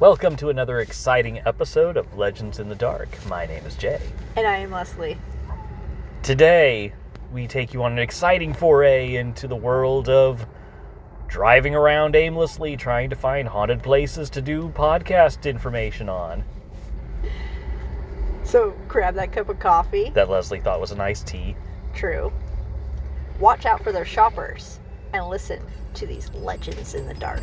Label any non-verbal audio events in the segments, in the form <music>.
Welcome to another exciting episode of Legends in the Dark. My name is Jay. And I am Leslie. Today, we take you on an exciting foray into the world of driving around aimlessly trying to find haunted places to do podcast information on. So grab that cup of coffee. That Leslie thought was a nice tea. True. Watch out for their shoppers and listen to these legends in the dark.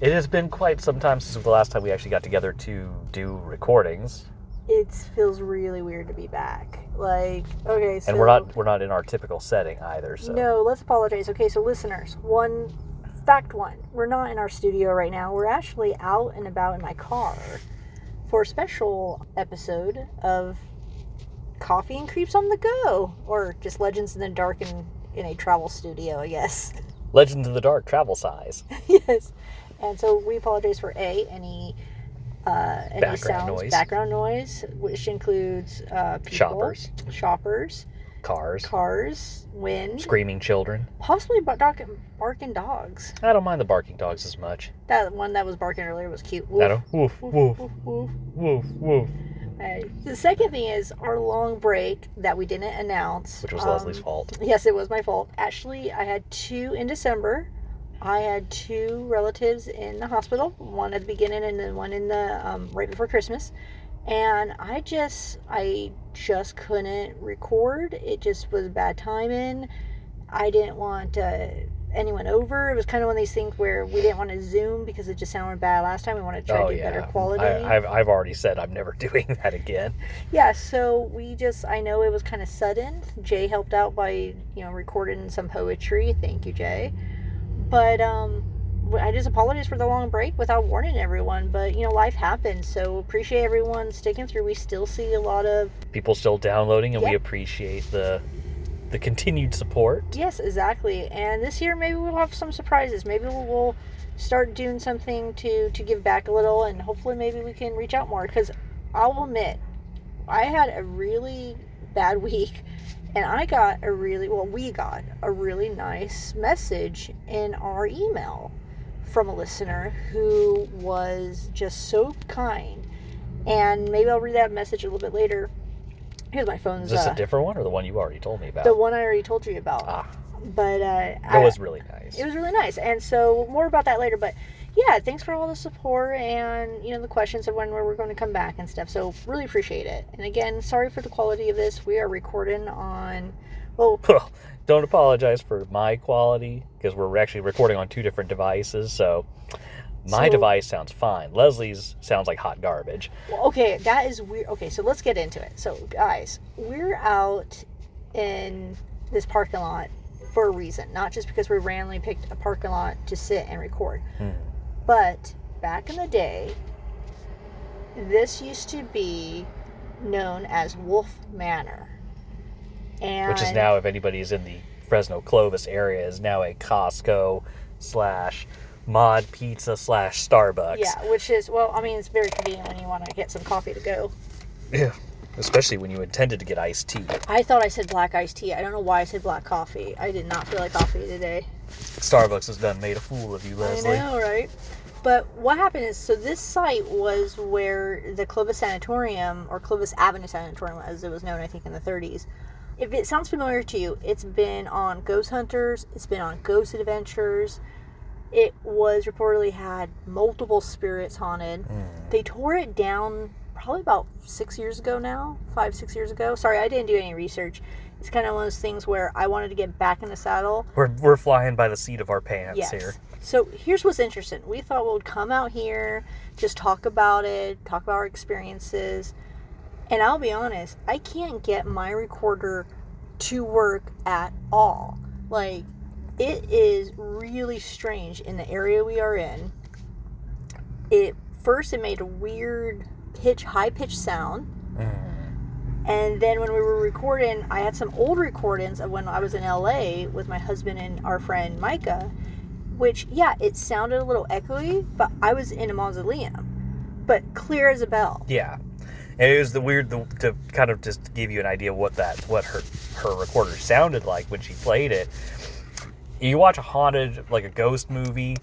It has been quite some time since the last time we actually got together to do recordings, It feels really weird to be back. Like, okay, so and we're not we're not in our typical setting either. So, No, let's apologize. Okay, so listeners, one fact one, we're not in our studio right now. We're actually out and about in my car for a special episode of Coffee and Creeps on the Go, or just Legends in the Dark in, in a travel studio, I guess. Legends in the Dark travel size. <laughs> yes. And so we apologize for A, any uh, any Background sounds, noise. background noise, which includes uh, people, Shoppers. shoppers, Cars, cars, wind, screaming children. possibly bar- dog- barking dogs. I don't mind the barking dogs as much. That one that was barking earlier was cute. I Woof, don't. Woof, woof, woof, woof, woof. woof, woof. Uh, the second thing is our long break that we didn't announce, Which was um, Leslie's fault. Yes, it was my fault. Actually, I had two in December. I had two relatives in the hospital, one at the beginning and then one in the um, right before Christmas. And I just, I just couldn't record. It just was bad timing. I didn't want uh, anyone over. It was kind of one of these things where we didn't want to Zoom because it just sounded bad last time. We wanted to try Oh to do yeah. better quality. I, I've I've already said I'm never <laughs> doing that again. Yeah, so we just I know it was kind of sudden. Jay helped out by, you know, recording some poetry. Thank you, Jay. But um I just apologize for the long break without warning everyone, but you know, life happens. So appreciate everyone sticking through. We still see a lot of People still downloading, and we appreciate the the continued support. Yes, exactly. And this year maybe we'll have some surprises. Maybe we'll, start doing something to to give back a little and hopefully maybe we can reach out more cuz I'll admit I had a really bad <laughs> week and I got a really well we got a really nice message in our email from a listener who was just so kind. And maybe I'll read that message a little bit later. Here's my phone's Is this uh, a different one or the one you already told me about? the one I already told you about. ah, But uh, that was really nice. it was really nice and so more about that later but yeah thanks for all the support and you know the questions of when we're going to come back and stuff so really appreciate it and again sorry for the quality of this we are recording on well <laughs> don't apologize for my quality because we're actually recording on two different devices. So my So- device sounds fine. Leslie's sounds like hot garbage. okay that is weird okay so let's get into it so guys we're out in this parking lot for a reason not just because we randomly picked a parking lot to sit and record Hmm. But back in the day, this used to be known as Wolf Manor. And Which is now, if anybody's in the Fresno Clovis area, is now a Costco slash Mod Pizza slash Starbucks. yeah, which is well, I mean, it's very convenient when you want to get some coffee to go. Yeah. Especially when you intended to get iced tea. I thought I said black iced tea. I don't know why I said black coffee. I did not feel like coffee today. Starbucks has done made a fool of you, Leslie. I know, right? But what happened is, so this site was where the Clovis Sanatorium, or Clovis Avenue Sanatorium, as it was known, I think, in the 30s. If it sounds familiar to you, it's been on Ghost Hunters, it's been on Ghost Adventures. It was reportedly had multiple spirits haunted. Hmm. They tore it down probably about six years ago now, five, six years ago. Sorry, I didn't do any research. It's kind of one of those things where I wanted to get back in the saddle. We're, we're flying by the seat of our pants Yes. here. So here's what's interesting. We thought we would come out here, just talk about it, talk about our experiences. And I'll be honest, I can't get my recorder to work at all. Like, it is really strange in the area we are in. It first it made a weird pitch, high pitched sound, Mm. And then when we were recording, I had some old recordings of when I was in LA with my husband and our friend Micah, which, yeah, it sounded a little echoey, but I was in a mausoleum, but clear as a bell. Yeah, and it was the weird the, to kind of just give you an idea what that what her her recorder sounded like when she played it. You watch a haunted like a ghost movie.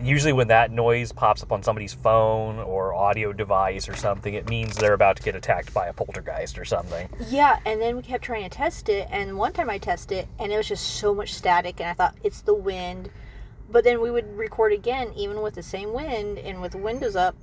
Usually, when that noise pops up on somebody's phone or audio device or something, it means they're about to get attacked by a poltergeist or something. Yeah, and then we kept trying to test it, and one time I tested it, and it was just so much static, and I thought it's the wind. But then we would record again, even with the same wind and with windows up,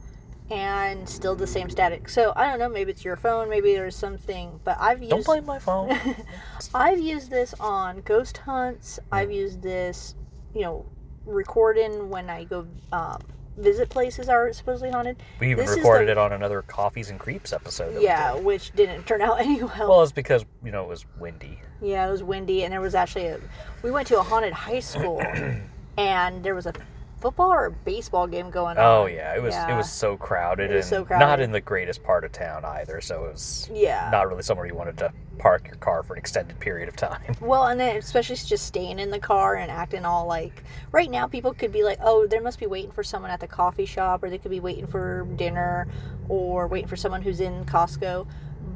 and still the same static. So I don't know, maybe it's your phone, maybe there's something, but I've used Don't blame my phone. <laughs> I've used this on ghost hunts. I've used this, you know, recording when I go um, visit places are supposedly haunted. We even This recorded the- it on another Coffees and Creeps episode. that Yeah, which didn't turn out <laughs> any well. Well, it's because you know it was windy. Yeah, it was windy, and there was actually a. We went to a haunted high school, <clears throat> and there was a football or baseball game going oh, on. Oh yeah, it was it was so crowded It was and so not in the greatest part of town either. So it was Yeah. not really somewhere you wanted to park your car for an extended period of time. <laughs> Well, and then especially just staying in the car and acting all like. Right now, people could be like, "Oh, they must be waiting for someone at the coffee shop, or they could be waiting for dinner, or waiting for someone who's in Costco."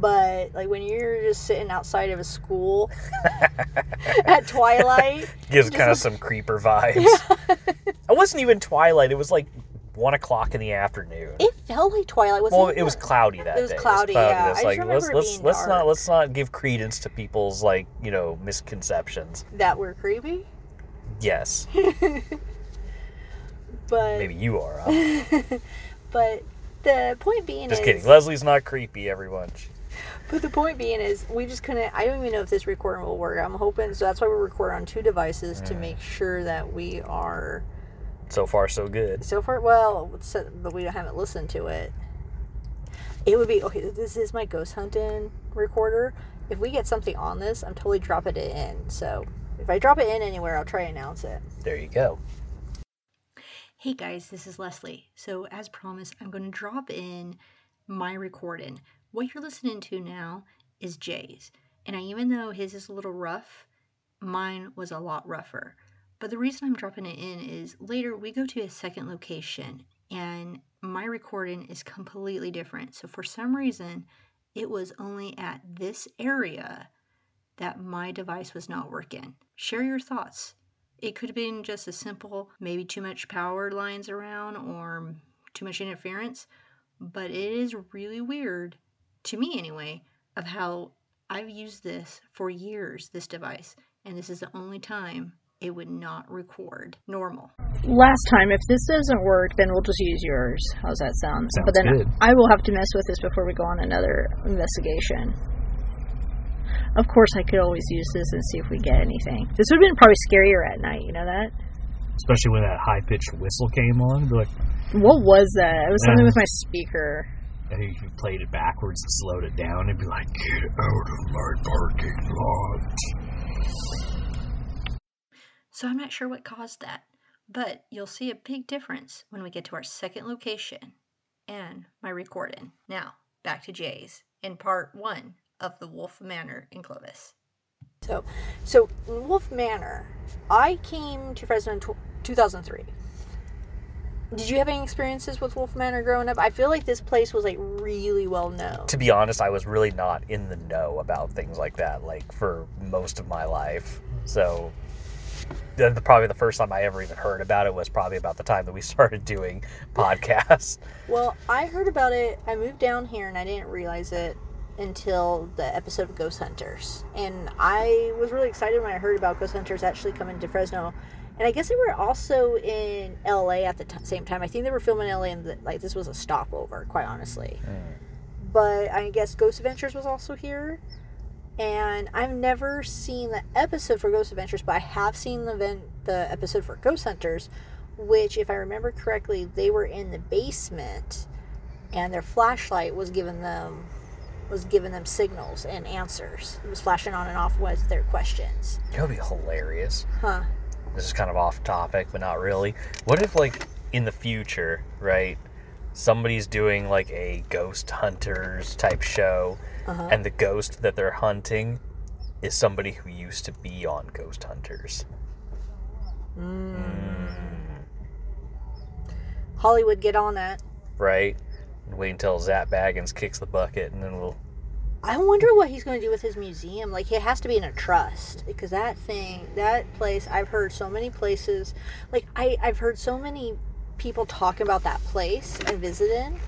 But like when you're just sitting outside of a school <laughs> at twilight, Gives kind of like- some creeper vibes. <laughs> it wasn't even twilight. It was like one o'clock in the afternoon. it felt like twilight. Was well, it was cloudy that day. It was day. cloudy, yeah. It's I just like remember let's it let's let's not let's not give credence to people's like you know misconceptions. that were creepy. Yes, <laughs> But maybe you are. Huh? but the point being Just is kidding. Leslie's not creepy. Everyone. She- But the point being is, we just couldn't. I don't even know if this recording will work. I'm hoping, so that's why we record on two devices to mm. make sure that we are So far, so good. so far. Well, so- uh, but we haven't listened to it. It would be okay. This is my ghost hunting recorder. If we get something on this, I'm totally dropping it in. So if I drop it in anywhere, I'll try and announce it. There you go. Hey guys, this is Leslie. So, as promised, I'm going to drop in my recording. What you're listening to now is Jay's. And I, even though his is a little rough, mine was a lot rougher. But the reason I'm dropping it in is later we go to a second location and my recording is completely different. So, for some reason, it was only at this area that my device was not working. Share your thoughts. It could have been just a simple, maybe too much power lines around or too much interference, but it is really weird, to me anyway, of how I've used this for years, this device, and this is the only time it would not record normal. Last time, if this doesn't work, then we'll just use yours. How's that sound? Sounds but then good. I will have to mess with this before we go on another investigation. Of course, I could always use this and see if we get anything. This would have been probably scarier at night. You know that? Especially when that high pitched whistle came on. Be like, What was that? It was something with my speaker. I think if you played it backwards and slowed it down, it'd be like, "Get out of my parking lot." So I'm not sure what caused that, but you'll see a big difference when we get to our second location and my recording. Now, back to Jay's in part one of the Wolf Manor in Clovis. So, so Wolf Manor. I came to Fresno in tw 2003. Did you have any experiences with Wolf Manor growing up? I feel like this place was like really well known. To be honest, I was really not in the know about things like that, like for most of my life. So, the, the- probably the first time I ever even heard about it was probably about the time that we <laughs> started doing podcasts. Well, I heard about it. I moved down here and I didn't realize it until the episode of Ghost Hunters. And I was really excited when I heard about Ghost Hunters actually coming to Fresno. And I guess they were also in LA at the t- same time. I think they were filming in LA and the, like this was a stopover, quite honestly. Hmm. But I guess Ghost Adventures was also here. And I've never seen the episode for Ghost Adventures, but I have seen the event, the episode for Ghost Hunters, which, if I remember correctly, they were in the basement, and their flashlight was giving them was giving them signals and answers. It was flashing on and off with their questions. That would be hilarious. Huh? This is kind of off topic, but not really. What if, like, in the future, right? somebody's doing like a ghost hunters type show, Uh-huh. and the ghost that they're hunting is somebody who used to be on Ghost Hunters. Hollywood, get on that. Right? Wait until Zak Bagans kicks the bucket, and then we'll. I wonder what he's going to do with his museum. Like, it has to be in a trust because that thing, that place, I've heard so many places. Like, I, I've heard so many people talking about that place and visiting.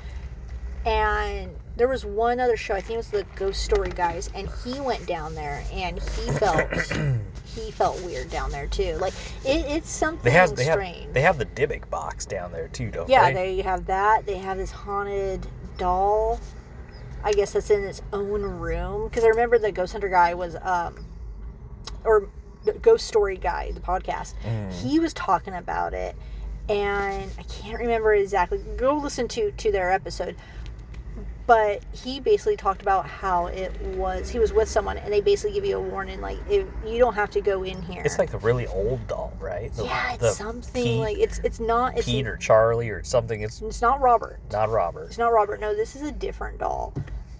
And there was one other show, I think it was the Ghost Story guys, and he went down there and he felt <clears throat> he felt weird down there too. Like, it, it's something They have they have strange. they have the Dybbuk box down there too, don't they? Yeah, they? they have that. They have this haunted doll. I guess that's in its own room. Because I remember the Ghost Hunter guy was, um, or the Ghost Story guy, the podcast. He was talking about it, and I can't remember exactly. Go listen to to their episode. But he basically talked about how it was. He was with someone, and they basically give you a warning, like if you don't have to go in here. It's like a really old doll, right? The- yeah, it's the something Pete, like it's it's not it's Pete or Charlie or something. It's it's not Robert. not Robert. It's not Robert. No, this is a different doll.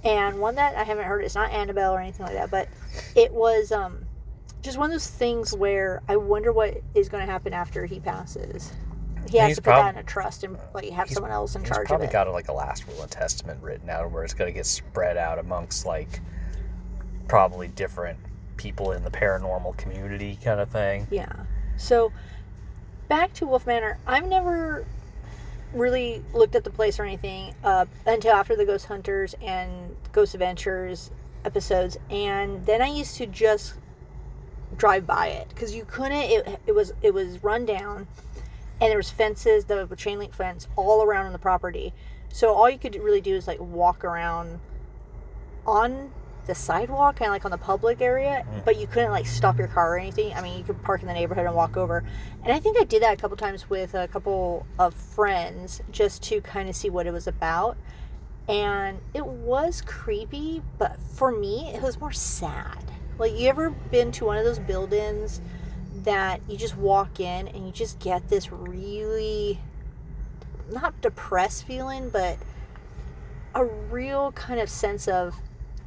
And one that I haven't heard, it's not Annabelle or anything like that, but it was um, just one of those things where I wonder what is going to happen after he passes. He has He's to put prob- that in a trust and like have someone else in He's charge of probably it. got like a last will and testament written out where it's going to get spread out amongst like probably different people in the paranormal community kind of thing. Yeah. So back to Wolf Manor. I've never really looked at the place or anything uh, until after the Ghost Hunters and Ghost Adventures episodes, and then I used to just drive by it because you couldn't. It, it was it was run down, and there was fences, the chain link fence all around on the property. So all you could really do is like walk around on the sidewalk, of like on the public area, mm. but you couldn't like stop your car or anything. I mean, you could park in the neighborhood and walk over. And I think I did that a couple times with a couple of friends just to kind of see what it was about. And it was creepy, but for me, it was more sad. Like, you ever been to one of those buildings that you just walk in and you just get this really not depressed feeling, but a real kind of sense of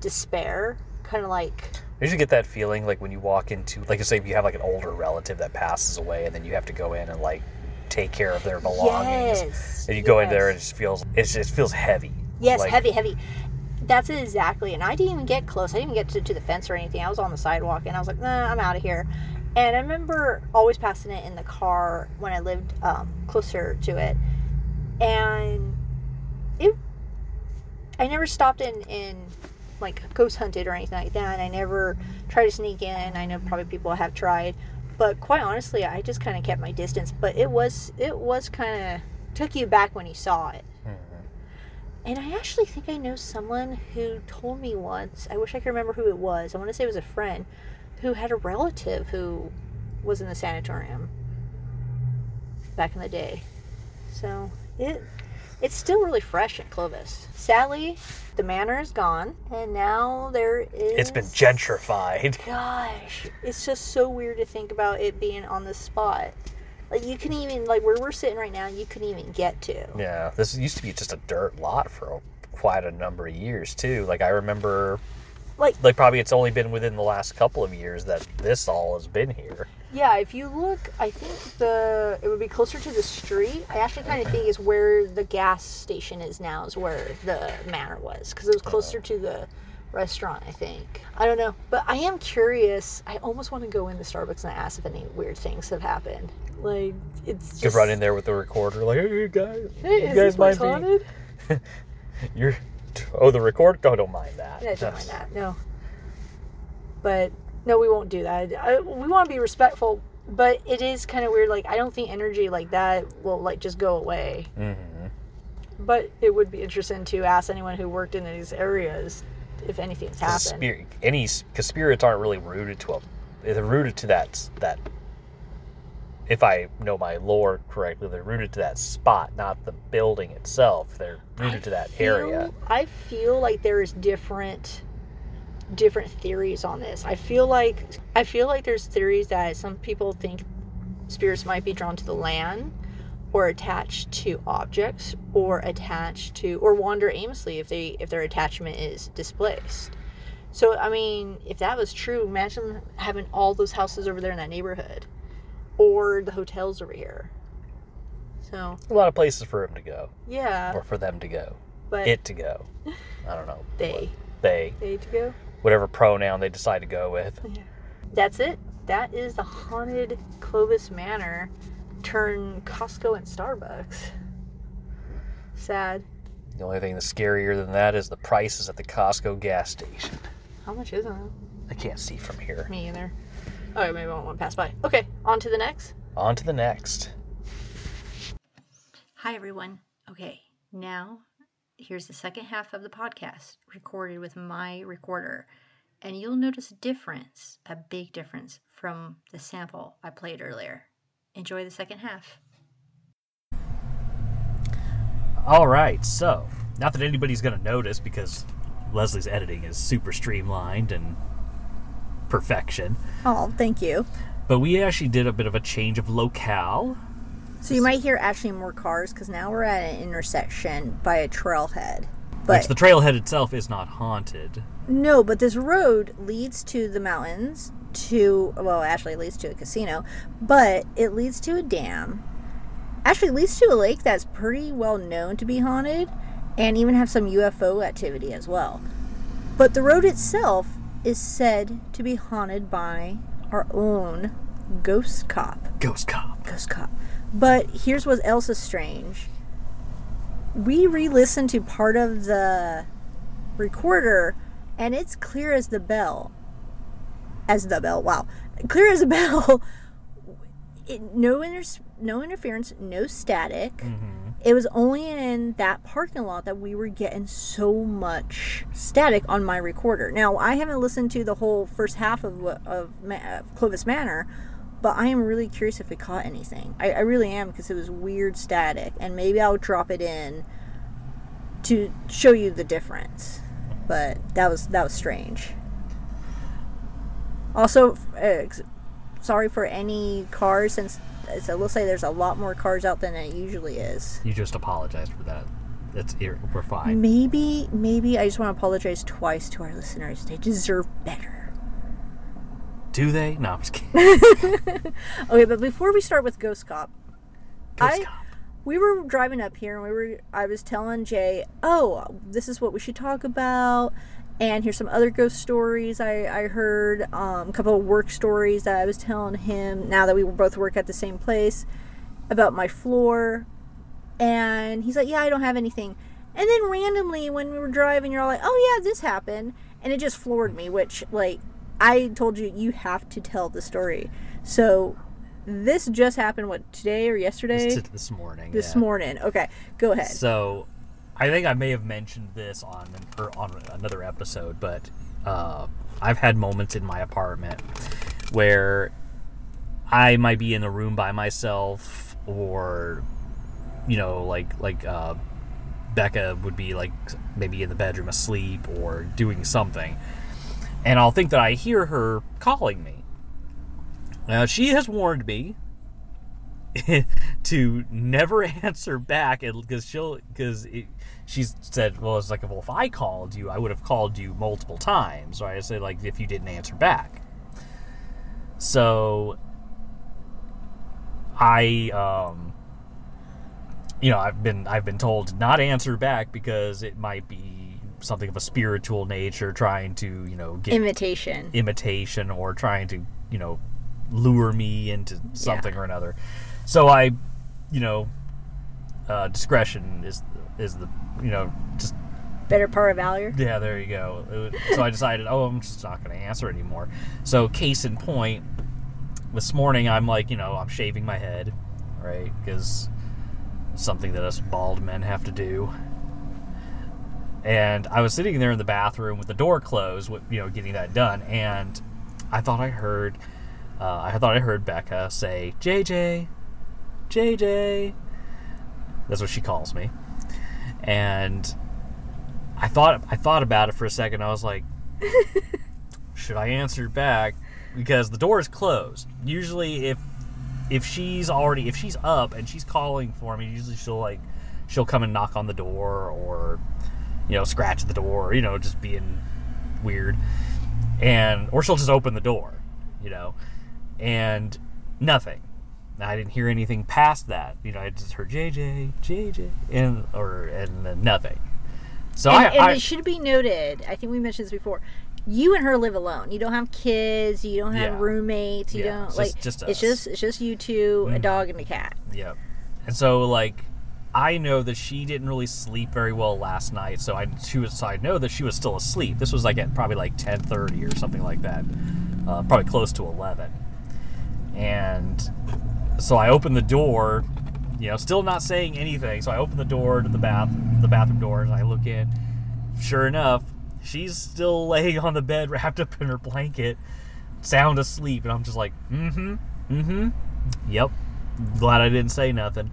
despair, kind of like You should get that feeling like when you walk into, like, say, if you have like an older relative that passes away, and then you have to go in and like take care of their belongings, yes, and you go in there and it just feels it just feels heavy. yes, like- heavy, heavy. That's it exactly. And I didn't even get close. I didn't even get to, to the fence or anything. I was on the sidewalk and I was like, nah, I'm out of here. And I remember always passing it in the car when I lived um, closer to it. And it, I never stopped in, in like ghost hunted or anything like that. I never tried to sneak in. I know probably people have tried, but quite honestly, I just kind of kept my distance. But it was it was kind of took you back when you saw it. And I actually think I know someone who told me once. I wish I could remember who it was. I want to say it was a friend who had a relative who was in the sanatorium back in the day. So it it's still really fresh at Clovis. Sadly, the manor is gone, and now there is. It's been gentrified. Gosh, it's just so weird to think about it being on the spot. Like you can even like where we're sitting right now, you couldn't even get to. Yeah, this used to be just a dirt lot for quite a number of years too. Like I remember, Like like probably it's only been within the last couple of years that this all has been here. Yeah, if you look, I think the it would be closer to the street. I actually kind of think is where the gas station is now is where the manor was because it was uh-huh. closer to the restaurant. I think I don't know, but I am curious. I almost want to go into Starbucks and ask if any weird things have happened. Like it's just run in there with the recorder, like, hey you guys, Hey, you guys mind haunted? <laughs> You're, oh, the record? Oh, don't mind that. Yeah, don't mind that. No. But no, we won't do that. I, we want to be respectful, but it is kind of weird. Like I don't think energy like that will like just go away. hmm But it would be interesting to ask anyone who worked in these areas if anything's happened. Spirit, any because spirits aren't really rooted to a, they're rooted to that that. If I know my lore correctly, they're rooted to that spot, not the building itself. They're rooted to that area. I feel like there is different different theories on this. I feel like I feel like there's theories that some people think spirits might be drawn to the land, or attached to objects or attached to or wander aimlessly if they if their attachment is displaced. So I mean, if that was true, imagine having all those houses over there in that neighborhood or the hotels over here. So, A lot of places for him to go, yeah, or for them to go, but it to go. I don't know. they They, they to go. whatever pronoun they decide to go with. yeah. That's it. That is the haunted Clovis Manor turn Costco and Starbucks. Sad. The only thing that's scarier than that is the prices at the Costco gas station. How much is it? I can't see from here. Me either. Oh, maybe I won't want to pass by. Okay, on to the next. On to the next. Hi, everyone. Okay, now here's the second half of the podcast recorded with my recorder. And you'll notice a difference, a big difference from the sample I played earlier. Enjoy the second half. All right, so not that anybody's going to notice because Leslie's editing is super streamlined and perfection, Oh, thank you. but we actually did a bit of a change of locale. So you might hear actually more cars because now we're at an intersection by a trailhead. Which But the trailhead itself is not haunted. no, but this road leads to the mountains. To well, actually, it leads to a casino, but it leads to a dam. Actually, it leads to a lake that's pretty well known to be haunted, and even have some UFO activity as well. But the road itself is said to be haunted by our own ghost cop. Ghost cop. Ghost Cop. But here's what else is strange. We re listened to part of the recorder, and it's clear as the bell. As the bell, wow. Clear as a <laughs> bell. It, no, inter- no interference, no static. Mm-hmm. It was only in that parking lot that we were getting so much static on my recorder. Now, I haven't listened to the whole first half of, of, of Clovis Manor, but I am really curious if it caught anything. I, I really am because it was weird static, and maybe I'll drop it in to show you the difference. But that was that was strange. Also, uh, sorry for any cars since so we'll say there's a lot more cars out than it usually is. You just apologized for that. It's we're fine. Maybe, maybe I just want to apologize twice to our listeners. They deserve better. Do they? No, I'm just kidding. <laughs> <laughs> Okay, but before we start with Ghost Cop, Ghost I- cop. we were driving up here and we were I was telling Jay, "Oh, this is what we should talk about." And here's some other ghost stories I, I heard, um, a couple of work stories that I was telling him now that we both work at the same place about my floor. And he's like, Yeah, I don't have anything. And then randomly, when we were driving, you're all like, Oh, yeah, this happened. And it just floored me, which, like, I told you, you have to tell the story. So this just happened, what, today or yesterday? This, this morning. this yeah. morning. Okay, go ahead. So, I think I may have mentioned this on or on another episode, but uh, I've had moments in my apartment where I might be in a room by myself, or you know, like like uh, Becca would be like maybe in the bedroom asleep or doing something, and I'll think that I hear her calling me. Now she has warned me <laughs> to never <laughs> answer back because she'll because she's said well it's like well if i called you i would have called you multiple times right i said like if you didn't answer back so i um you know i've been i've been told to not answer back because it might be something of a spiritual nature trying to you know get Imitation. imitation or trying to, you know, lure me into something or another. So I, you know, uh, discretion is is the you know just Better part of valor. yeah there you go. So I decided oh I'm just not going to answer anymore. So case in point, this morning I'm like you know I'm shaving my head, right? Because something that us bald men have to do. And I was sitting there in the bathroom with the door closed, with, you know, getting that done, and I thought I heard, uh, I thought I heard Becca say, "JJ, JJ." That's what she calls me, and I thought I thought about it for a second. I was like, <laughs> should I answer back? Because the door is closed. Usually, if if she's already if she's up and she's calling for me, usually she'll like she'll come and knock on the door or you know scratch the door, you know, just being weird, and or she'll just open the door, you know, and nothing. I didn't hear anything past that. You know, I just heard JJ, JJ, and or and then nothing. So and, I, and I it should be noted. I think we mentioned this before. You and her live alone. You don't have kids. You don't have Yeah. roommates. You Yeah, don't it's like. just- just it's just it's just you 2 a Mhm. dog and a cat. Yep. And so like I know that she didn't really sleep very well last night, so I she was so I know that she was still asleep. This was like at probably like ten thirty or something like that, uh, probably close to eleven. And so I open the door, you know, still not saying anything. So I open the door to the bath, the bathroom door, and I look in. Sure enough, she's still <laughs> laying on the bed, wrapped up in her blanket, sound asleep, and I'm just like, mm-hmm, mm-hmm, yep. Glad I didn't say nothing.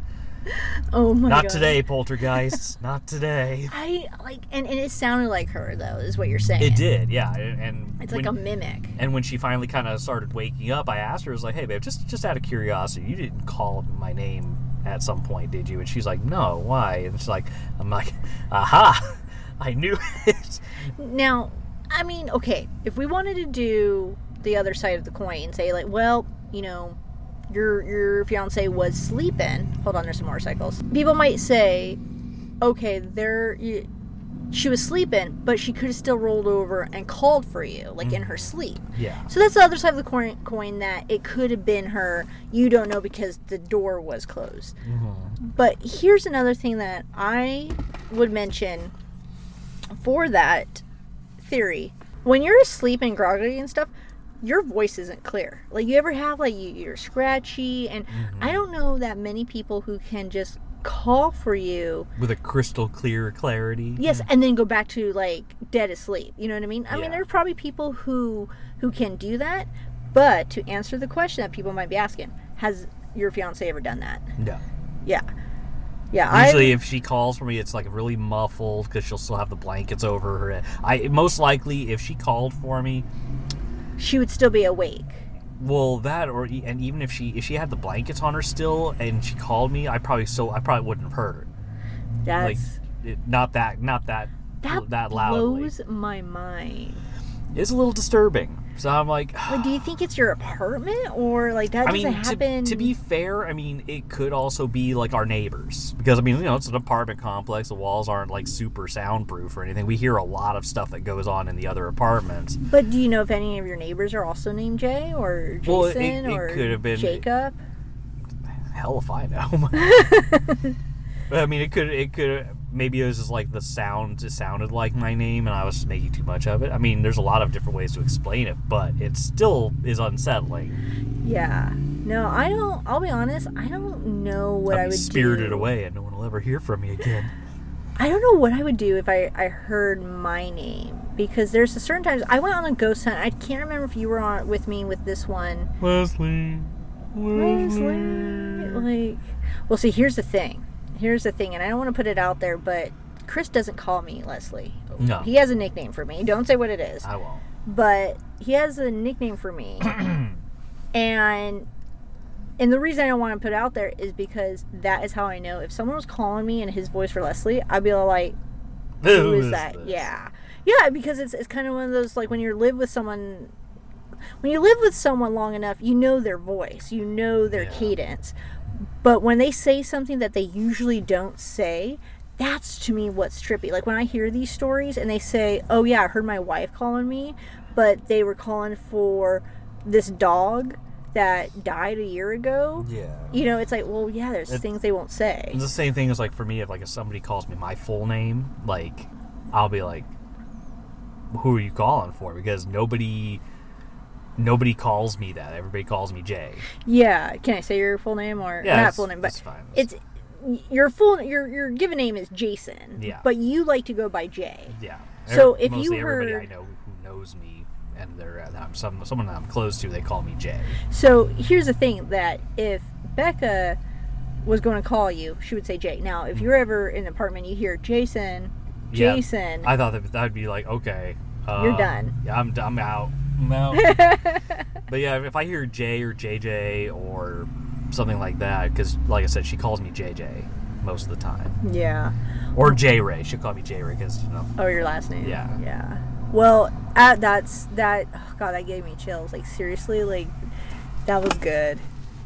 Oh my Not god. today, poltergeists. Not today. <laughs> I like, and, and it sounded like her though. Is what you're saying? It did, yeah. And and It's when, like a mimic. and when she finally kind of started waking up, I asked her, I was like, "Hey, babe, just just out of curiosity, you didn't call my name at some point, did you?" And she's like, "No, why?" And she's like, "I'm like, aha, I knew <laughs> it." Now, I mean, okay, if we wanted to do the other side of the coin, and say like, well, you know, your your fiance was sleeping. Hold on, there's some motorcycles. People might say, okay, there, you, she was sleeping, but she could have still rolled over and called for you, like in mm. her sleep. Yeah, So that's the other side of the coin, coin that it could have been her. You don't know because the door was closed. Mm-hmm. But here's another thing that I would mention for that theory. When you're asleep and groggy and stuff, your voice isn't clear. Like you ever have like you, you're scratchy and I mm-hmm. don't know that many people who can just call for you. with a crystal clear clarity. Yes, and then go back to like dead asleep. You know what I mean? I Yeah. mean there's probably people who who can do that, but to answer the question that people might be asking, has your fiance ever done that? No. Yeah. Yeah, Usually, if she calls for me, it's like really muffled because she'll still have the blankets over her head. I most likely, if she called for me, she would still be awake. Well, that or and even if she if she had the blankets on her still and she called me, I probably so I probably wouldn't have heard her. Like That's it, not that not that that, that loudly. blows my mind. It's a little disturbing. So I'm like, <sighs> Like, do you think it's your apartment or like that I doesn't mean, happen? to be fair, I mean it could also be like our neighbors because I mean you know it's an apartment complex. The walls aren't like super soundproof or anything. We hear a lot of stuff that goes on in the other apartments. but do you know if any of your neighbors are also named Jay or Jason Well, it- it or could have been- Jacob? Hell if I know. <laughs> But, I mean, it could, it could, maybe it was just like the sound just sounded like my name, and I was just making too much of it. I mean, there's a lot of different ways to explain it, but it still is unsettling. Yeah. No, I don't. I'll be honest. I don't know what I'll I would spirited do. away, and no one will ever hear from me again. <laughs> I don't know what I would do if I, I heard my name because there's a certain times I went on a ghost hunt. I can't remember if you were on with me with this one. Leslie, Leslie, like, well, see, here's the thing. Here's the thing, and I don't want to put it out there, but Chris doesn't call me Leslie. No, He has a nickname for me. Don't say what it is, I won't. but he has a nickname for me, <clears throat> and and the reason I don't want to put it out there is because that is how I know if someone was calling me and his voice for Leslie, I'd be like, who is that? this? Yeah, yeah, because it's it's kind of one of those like when you live with someone. When you live with someone long enough, you know their voice, you know their Yeah. cadence. But when they say something that they usually don't say, that's to me what's trippy. Like when I hear these stories and they say, "Oh yeah, I heard my wife calling me, but they were calling for this dog that died a year ago." Yeah. You know, it's like, well, yeah, there's It- things they won't say. It's the same thing as like for me, if like if somebody calls me my full name, like I'll be like, "Who are you calling for?" Because nobody, nobody calls me that. Everybody calls me Jay. Yeah, can I say your full name or Yeah, not full name, but fine. it's your full your your given name is Jason. Yeah. But you like to go by Jay. Yeah. So Every- if you mostly everybody heard- I know who knows me and they're uh, I'm some someone that I'm close to, they call me Jay. So here's the thing that if Becca was going to call you, she would say Jay. Now, if you're ever in an apartment, you hear Jason, Yeah, Jason. I thought that that'd be like okay, uh, You're done. Yeah, I'm I'm out. I'm <laughs> but yeah, if I hear J or JJ or something like that. Because, like I said, she calls me JJ most of the time, Yeah. or J Ray. She'll call me J Ray because you know. Oh, your last name. Yeah. Yeah. Well, at, that's that. Oh God, that gave me chills. Like seriously, like that was good.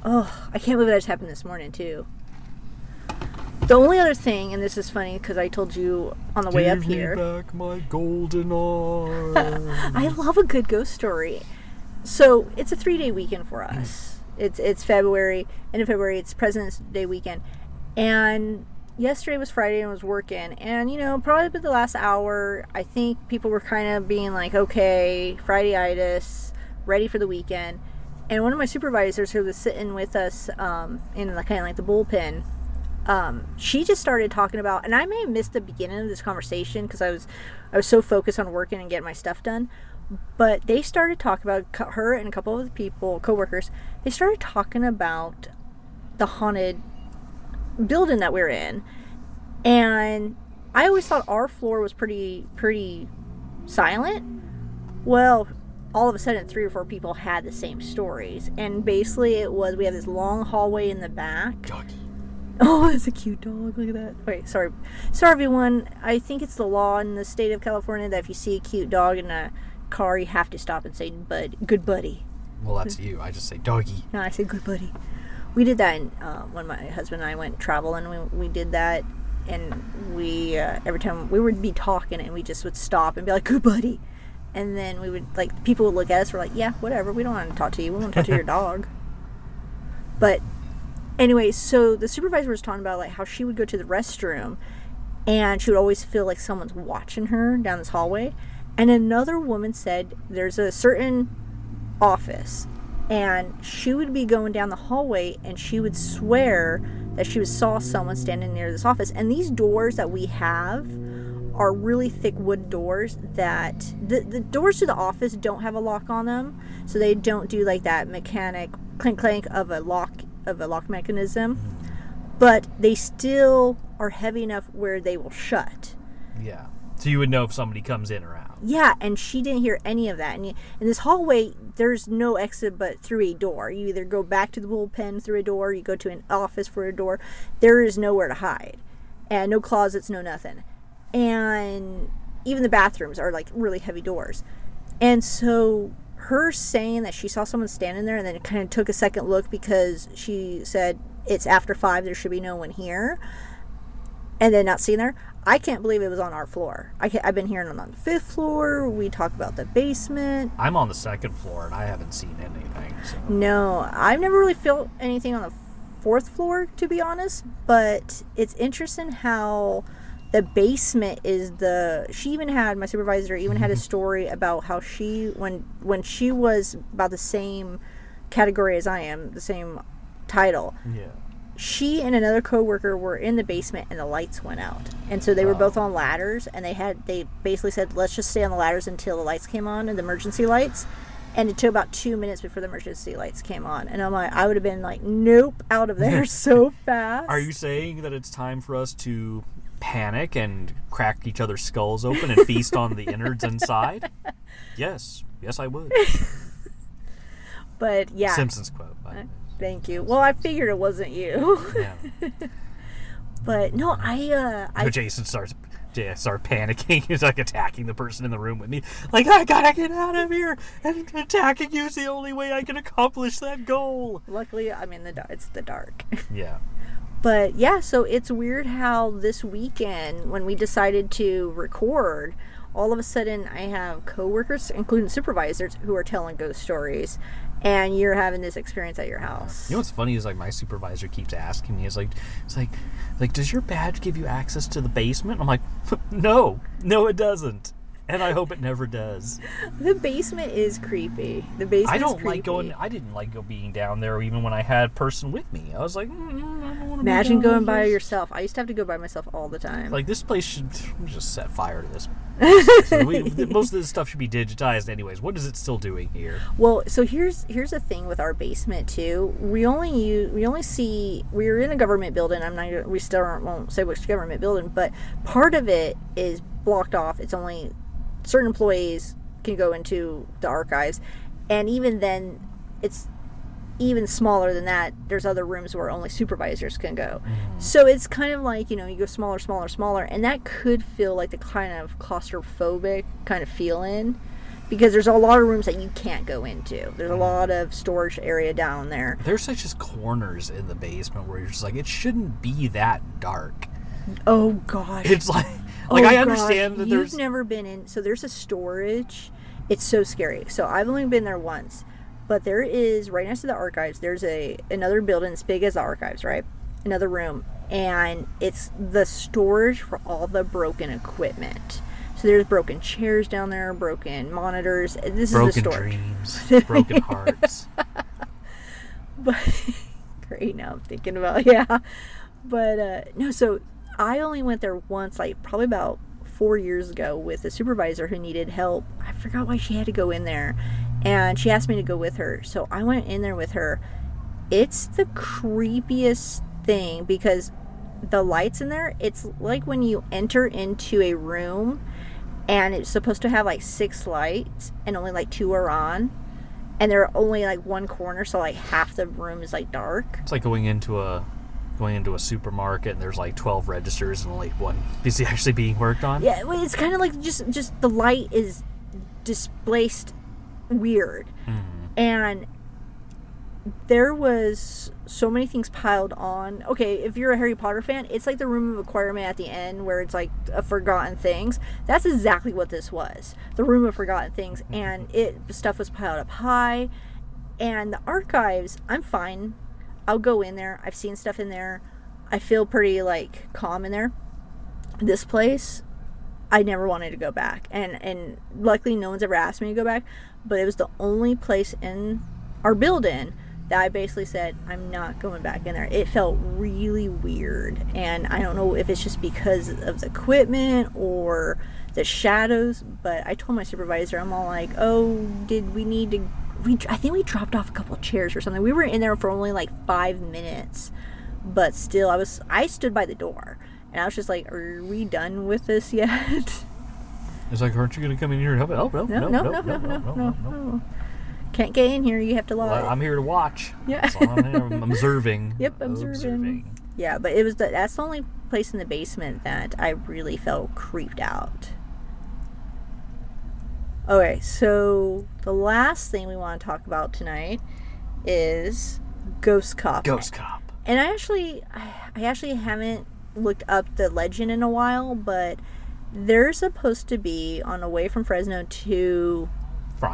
Oh, I can't believe that just happened this morning too. The only other thing, and this is funny because I told you on the way up here. back my golden <laughs> arm. I love a good ghost story. So it's a three day weekend for us. It's it's February, end of February. It's President's Day weekend, and yesterday was Friday and I was working. And you know, probably the last hour, I think people were kind of being like, okay, Friday itis, ready for the weekend. And one of my supervisors who was sitting with us um, in the kind of like the bullpen, um, she just started talking about, and I may have missed the beginning of this conversation because I was, I was so focused on working and getting my stuff done. But they started talking about her and a couple of the people, coworkers. They started talking about the haunted building that we're in, and I always thought our floor was pretty, pretty silent. Well, all of a sudden, three or four people had the same stories, and basically, it was we have this long hallway in the back. <laughs> Oh, it's a cute dog. Look at that. Wait, sorry. Sorry, everyone. I think it's the law in the state of California that if you see a cute dog in a car, you have to stop and say, "Bud, good buddy." Well, that's you. I just say doggy. No, I say "Good buddy." We did that in, uh, when my husband and I went traveling. We, we did that, and we uh, every time we would be talking, and we just would stop and be like, "Good buddy," and then we would like people would look at us. We're like, "Yeah, whatever. We don't want to talk to you. We want to talk to your <laughs> dog." But anyway, so the supervisor was talking about like how she would go to the restroom and she would always feel like someone's watching her down this hallway. And another woman said there's a certain office and she would be going down the hallway and she would swear that she saw someone standing near this office. And these doors that we have are really thick wood doors that the, the doors to the office don't have a lock on them so they don't do like that mechanic clink clank of a lock of a lock mechanism but they still are heavy enough where they will shut. Yeah. So you would know if somebody comes in or out. yeah and she didn't hear any of that. And in this hallway there's no exit but through a door. You either go back to the bullpen through a door you go to an office for a door. There is nowhere to hide. And no closets no nothing. And even the bathrooms are like really heavy doors. And so her saying that she saw someone standing there and then it kind of took a second look because she said it's after five there should be no one here and then not seeing there i can't believe it was on our floor I can, i've been hearing it on the fifth floor we talk about the basement I'm on the second floor and I haven't seen anything. So. no i've never really felt anything on the fourth floor to be honest but it's interesting how the basement is the she even had my supervisor even had a mm-hmm. story about how she when when she was about the same category as i am the same title Yeah. she and another coworker were in the basement and the lights went out. And so they were both on ladders and they had they basically said let's just stay on the ladders until the lights came on and the emergency lights. And it took about two minutes before the emergency lights came on. And i'm like i would have been like nope out of there <laughs> so fast. Are you saying that it's time for us to panic and crack each other's skulls open and feast on the innards inside? <laughs> Yes. Yes, I would. <laughs> but yeah Simpsons quote. By the thank you well i figured it wasn't you Yeah. <laughs> but no i uh So i Jason starts Jason starts panicking. He's like attacking the person in the room with me. Like, I gotta get out of here. And attacking you is the only way I can accomplish that goal. luckily i'm in the dark it's the dark Yeah. But yeah, so it's weird how this weekend, when we decided to record, all of a sudden I have coworkers, including supervisors, who are telling ghost stories, and you're having this experience at your house. You know what's funny is like my supervisor keeps asking me, is like, it's like, like, does your badge give you access to the basement? I'm like, <laughs> no, no, it doesn't, and I hope it never does. The basement is creepy. The basement. I don't like going. I didn't like go being down there, even when I had a person with me. I was like, mm, I don't want to. Imagine going by yourself. I used to have to go by myself all the time. Like this place should <laughs> just set fire to this. <laughs> So we, most of this stuff should be digitized, anyways. What is it still doing here? Well, so here's here's the thing with our basement too. We only use, we only see we're in a government building. I'm not we still aren't, won't say which government building, but part of it is blocked off. It's only certain employees can go into the archives, and even then, it's even smaller than that, there's other rooms where only supervisors can go. Mm-hmm. So it's kind of like, you know, you go smaller, smaller, smaller, and that could feel like the kind of claustrophobic kind of feeling because there's a lot of rooms that you can't go into. There's a mm-hmm. lot of storage area down there. There's such just corners in the basement where you're just like, it shouldn't be that dark. Oh gosh. It's like, like Oh, I gosh, understand that You've there's. never been in. So there's a storage. It's so scary. So I've only been there once, but there is right next to the archives. There's a another building as big as the archives, right? Another room, and it's the storage for all the broken equipment. So there's broken chairs down there, broken monitors. This is the broken storage. dreams, <laughs> broken hearts. but <laughs> great now i'm thinking about <laughs> yeah but uh no so i only went there once like probably about four years ago with a supervisor who needed help. I forgot why she had to go in there and she asked me to go with her. So i went in there with her. It's the creepiest thing because the lights in there it's like when you enter into a room and it's supposed to have like six lights and only like two are on and they're only like one corner so like half the room is like dark. It's like going into a going into a supermarket and there's like 12 registers and only one is <laughs> actually being worked on. yeah it's kind of like just just the light is displaced weird. Mm-hmm. And there was so many things piled on. Okay if you're a harry potter fan it's like the room of requirement at the end where it's like a forgotten things. That's exactly what this was the room of forgotten things. Mm-hmm. And it stuff was piled up high. And the archives i'm fine i'll go in there i've seen stuff in there i feel pretty like calm in there this place I never wanted to go back, and and luckily no one's ever asked me to go back. But it was the only place in our building that I basically said I'm not going back in there. It felt really weird, and I don't know if it's just because of the equipment or the shadows. But I told my supervisor, I'm all like, "Oh, did we need to?" We I think we dropped off a couple of chairs or something. We were in there for only like five minutes, but still, I was I stood by the door. And I was just like, "Are we done with this yet?" <laughs> It's like, aren't you going to come in here and help? Oh, no, No, no, no, no, no, no, no. Can't get in here. You have to Well. I'm here to watch. Yeah. All I'm. I'm observing. <laughs> Yep, observing. Yeah, but it was the, that's the only place in the basement that I really felt creeped out. Okay, so the last thing we want to talk about tonight is Ghost Cop. Ghost Cop. And I actually, I actually haven't looked up the legend in a while, but they're supposed to be on the way from Fresno to.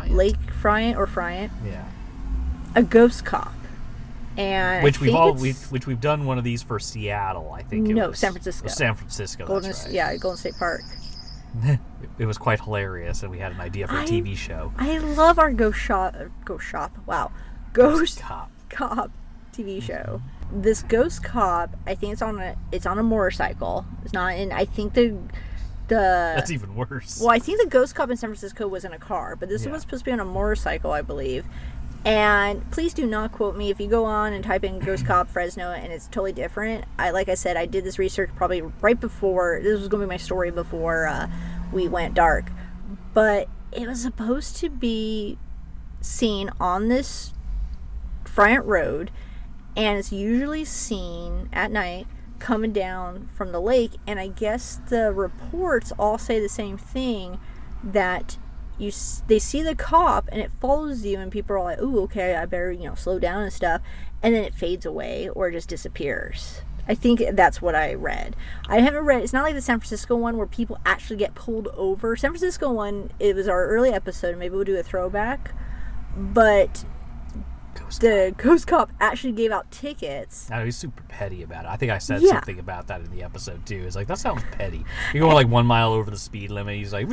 Lake Friant or Friant, Yeah. a ghost cop. And I Which we've all we which we've done one of these for Seattle, I think. It No, was. San Francisco. San Francisco. Golden, right. yeah, Golden State Park. <laughs> It was quite hilarious, and we had an idea for a I- TV show. I love our ghost shop. Ghost shop. Wow, ghost Cop. cop TV show. This ghost cop, I think it's on a it's on a motorcycle. It's not in. I think the the That's even worse. well, I think the ghost cop in San Francisco was in a car, but this Yeah. was supposed to be on a motorcycle, I believe. And please do not quote me if you go on and type in ghost <clears throat> cop Fresno and it's totally different. I like I said, I did this research probably right before this was going to be my story before uh, we went dark, but it was supposed to be seen on this Friant Road, and it's usually seen at night coming down from the lake. And I guess the reports all say the same thing that you they see the cop and it follows you, and people are like, "Ooh, okay, I better you know slow down and stuff," and then it fades away or just disappears. I think that's what I read. I haven't read. It's not like the San Francisco one where people actually get pulled over. San Francisco one, it was our early episode. Maybe we'll do a throwback, but Ghost the ghost cop actually gave out tickets. I know, he's super petty about it. I think I said Yeah. something about that in the episode too. It's like that sounds petty. You're going like one mile over the speed limit. He's like, <laughs>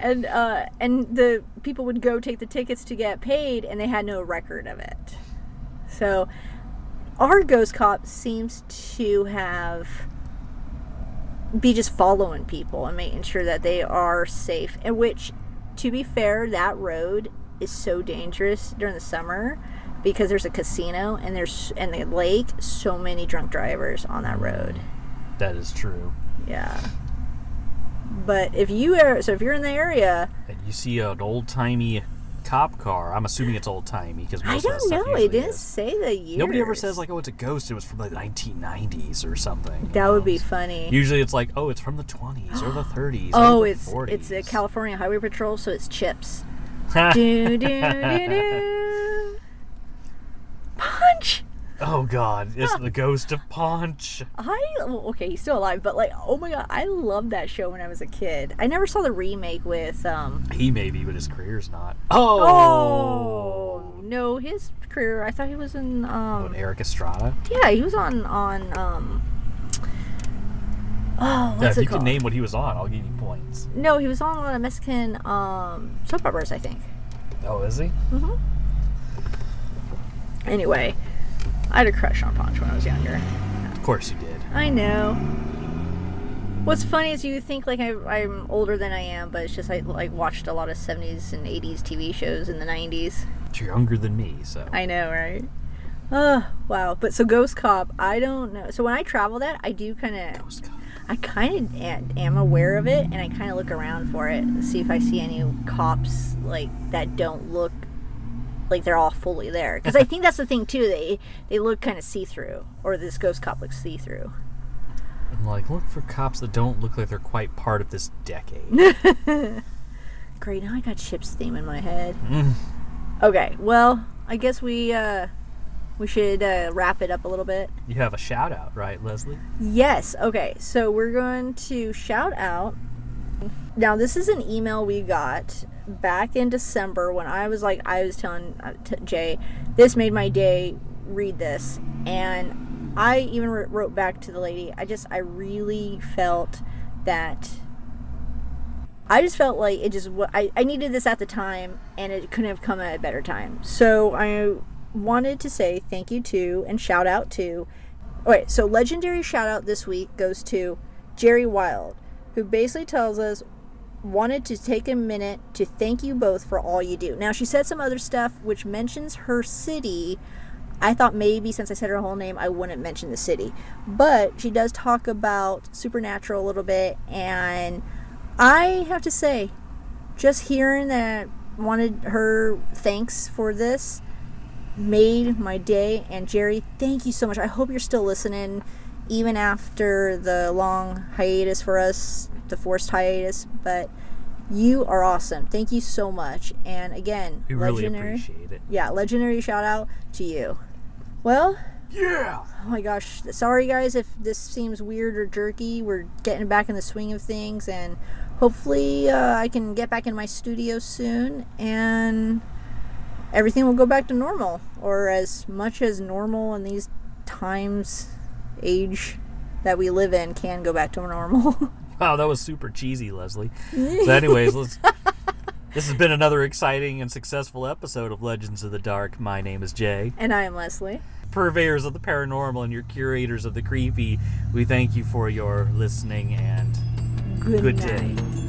and uh, and the people would go take the tickets to get paid, and they had no record of it. So our ghost cop seems to have be just following people and making sure that they are safe. And which, to be fair, that road is so dangerous during the summer because there's a casino and there's and the lake. So many drunk drivers on that road. that is true. Yeah. But if you are so if you're in the area, And you see an old timey cop car. I'm assuming it's old timey because I most of that don't know. It didn't is. say the year. Nobody ever says like, "Oh, it's a ghost." It was from like the 1990s or something. that would know? be funny. Usually, it's like, "Oh, it's from the 20s or the <gasps> 30s." oh, or the it's 40s. it's the California Highway Patrol, so it's CHiPs. <laughs> do do do do. Oh God, it's the ghost of Ponch. I well, okay, he's still alive, but like, oh my god, I loved that show when I was a kid. I never saw the remake with um. He may be, but his career's not. Oh, Oh no, his career. I thought he was in um. What, Erik Estrada. Yeah, he was on on um. Oh, Yeah, what's if it you called? can name what he was on, I'll give you points. No, he was on a lot of Mexican um soap operas, I think. Oh, is he? Mm-hmm. Anyway, I had a crush on Ponch when I was younger. Of course you did. I know. What's funny is you think like I, I'm older than I am, but it's just I like watched a lot of 70s and 80s TV shows in the 90s. But you're younger than me, so. I know, right? Oh, wow. But so Ghost Cop, I don't know. So when I travel that, I do kind of, Ghost Cop. I kind of am aware of it, and I kind of look around for it, see if I see any cops like that don't look like they're all fully there. Because I think that's the thing too. They they look kind of see through, or this Ghost Cop looks see through. I'm like, look for cops that don't look like they're quite part of this decade. <laughs> Great, now I got CHiPs theme in my head. Mm. Okay, well, I guess we uh we should uh, wrap it up a little bit. you have a shout out, right, Leslie? Yes. Okay. So we're going to shout out. Now, this is an email we got back in December when I was like, I was telling uh, Jay, this made my day. Read this. And I even wrote back to the lady. I just, I really felt that. I just felt like it just, I, I needed this at the time and it couldn't have come at a better time. So I wanted to say thank you to and shout out to Alright, so legendary shout out this week goes to Jerry Wild, who basically tells us wanted to take a minute to thank you both for all you do. Now she said some other stuff which mentions her city. I thought maybe since I said her whole name I wouldn't mention the city. But she does talk about supernatural a little bit and I have to say just hearing that wanted her thanks for this made my day. And Jerry, thank you so much. I hope you're still listening, even after the long hiatus for us, the forced hiatus. But you are awesome. Thank you so much. And again, We really legendary. appreciate it. Yeah, legendary shout out to you. Well, Yeah! oh my gosh, sorry guys if this seems weird or jerky. We're getting back in the swing of things, and hopefully uh, I can get back in my studio soon and everything will go back to normal, or as much as normal in these times, age that we live in can go back to normal. <laughs> <laughs> Wow, that was super cheesy, Leslie. So, anyways, let's. <laughs> This has been another exciting and successful episode of Legends of the Dark. My name is Jay. and I am Leslie. Purveyors of the paranormal and your curators of the creepy, we thank you for your listening and Good, Good night. day.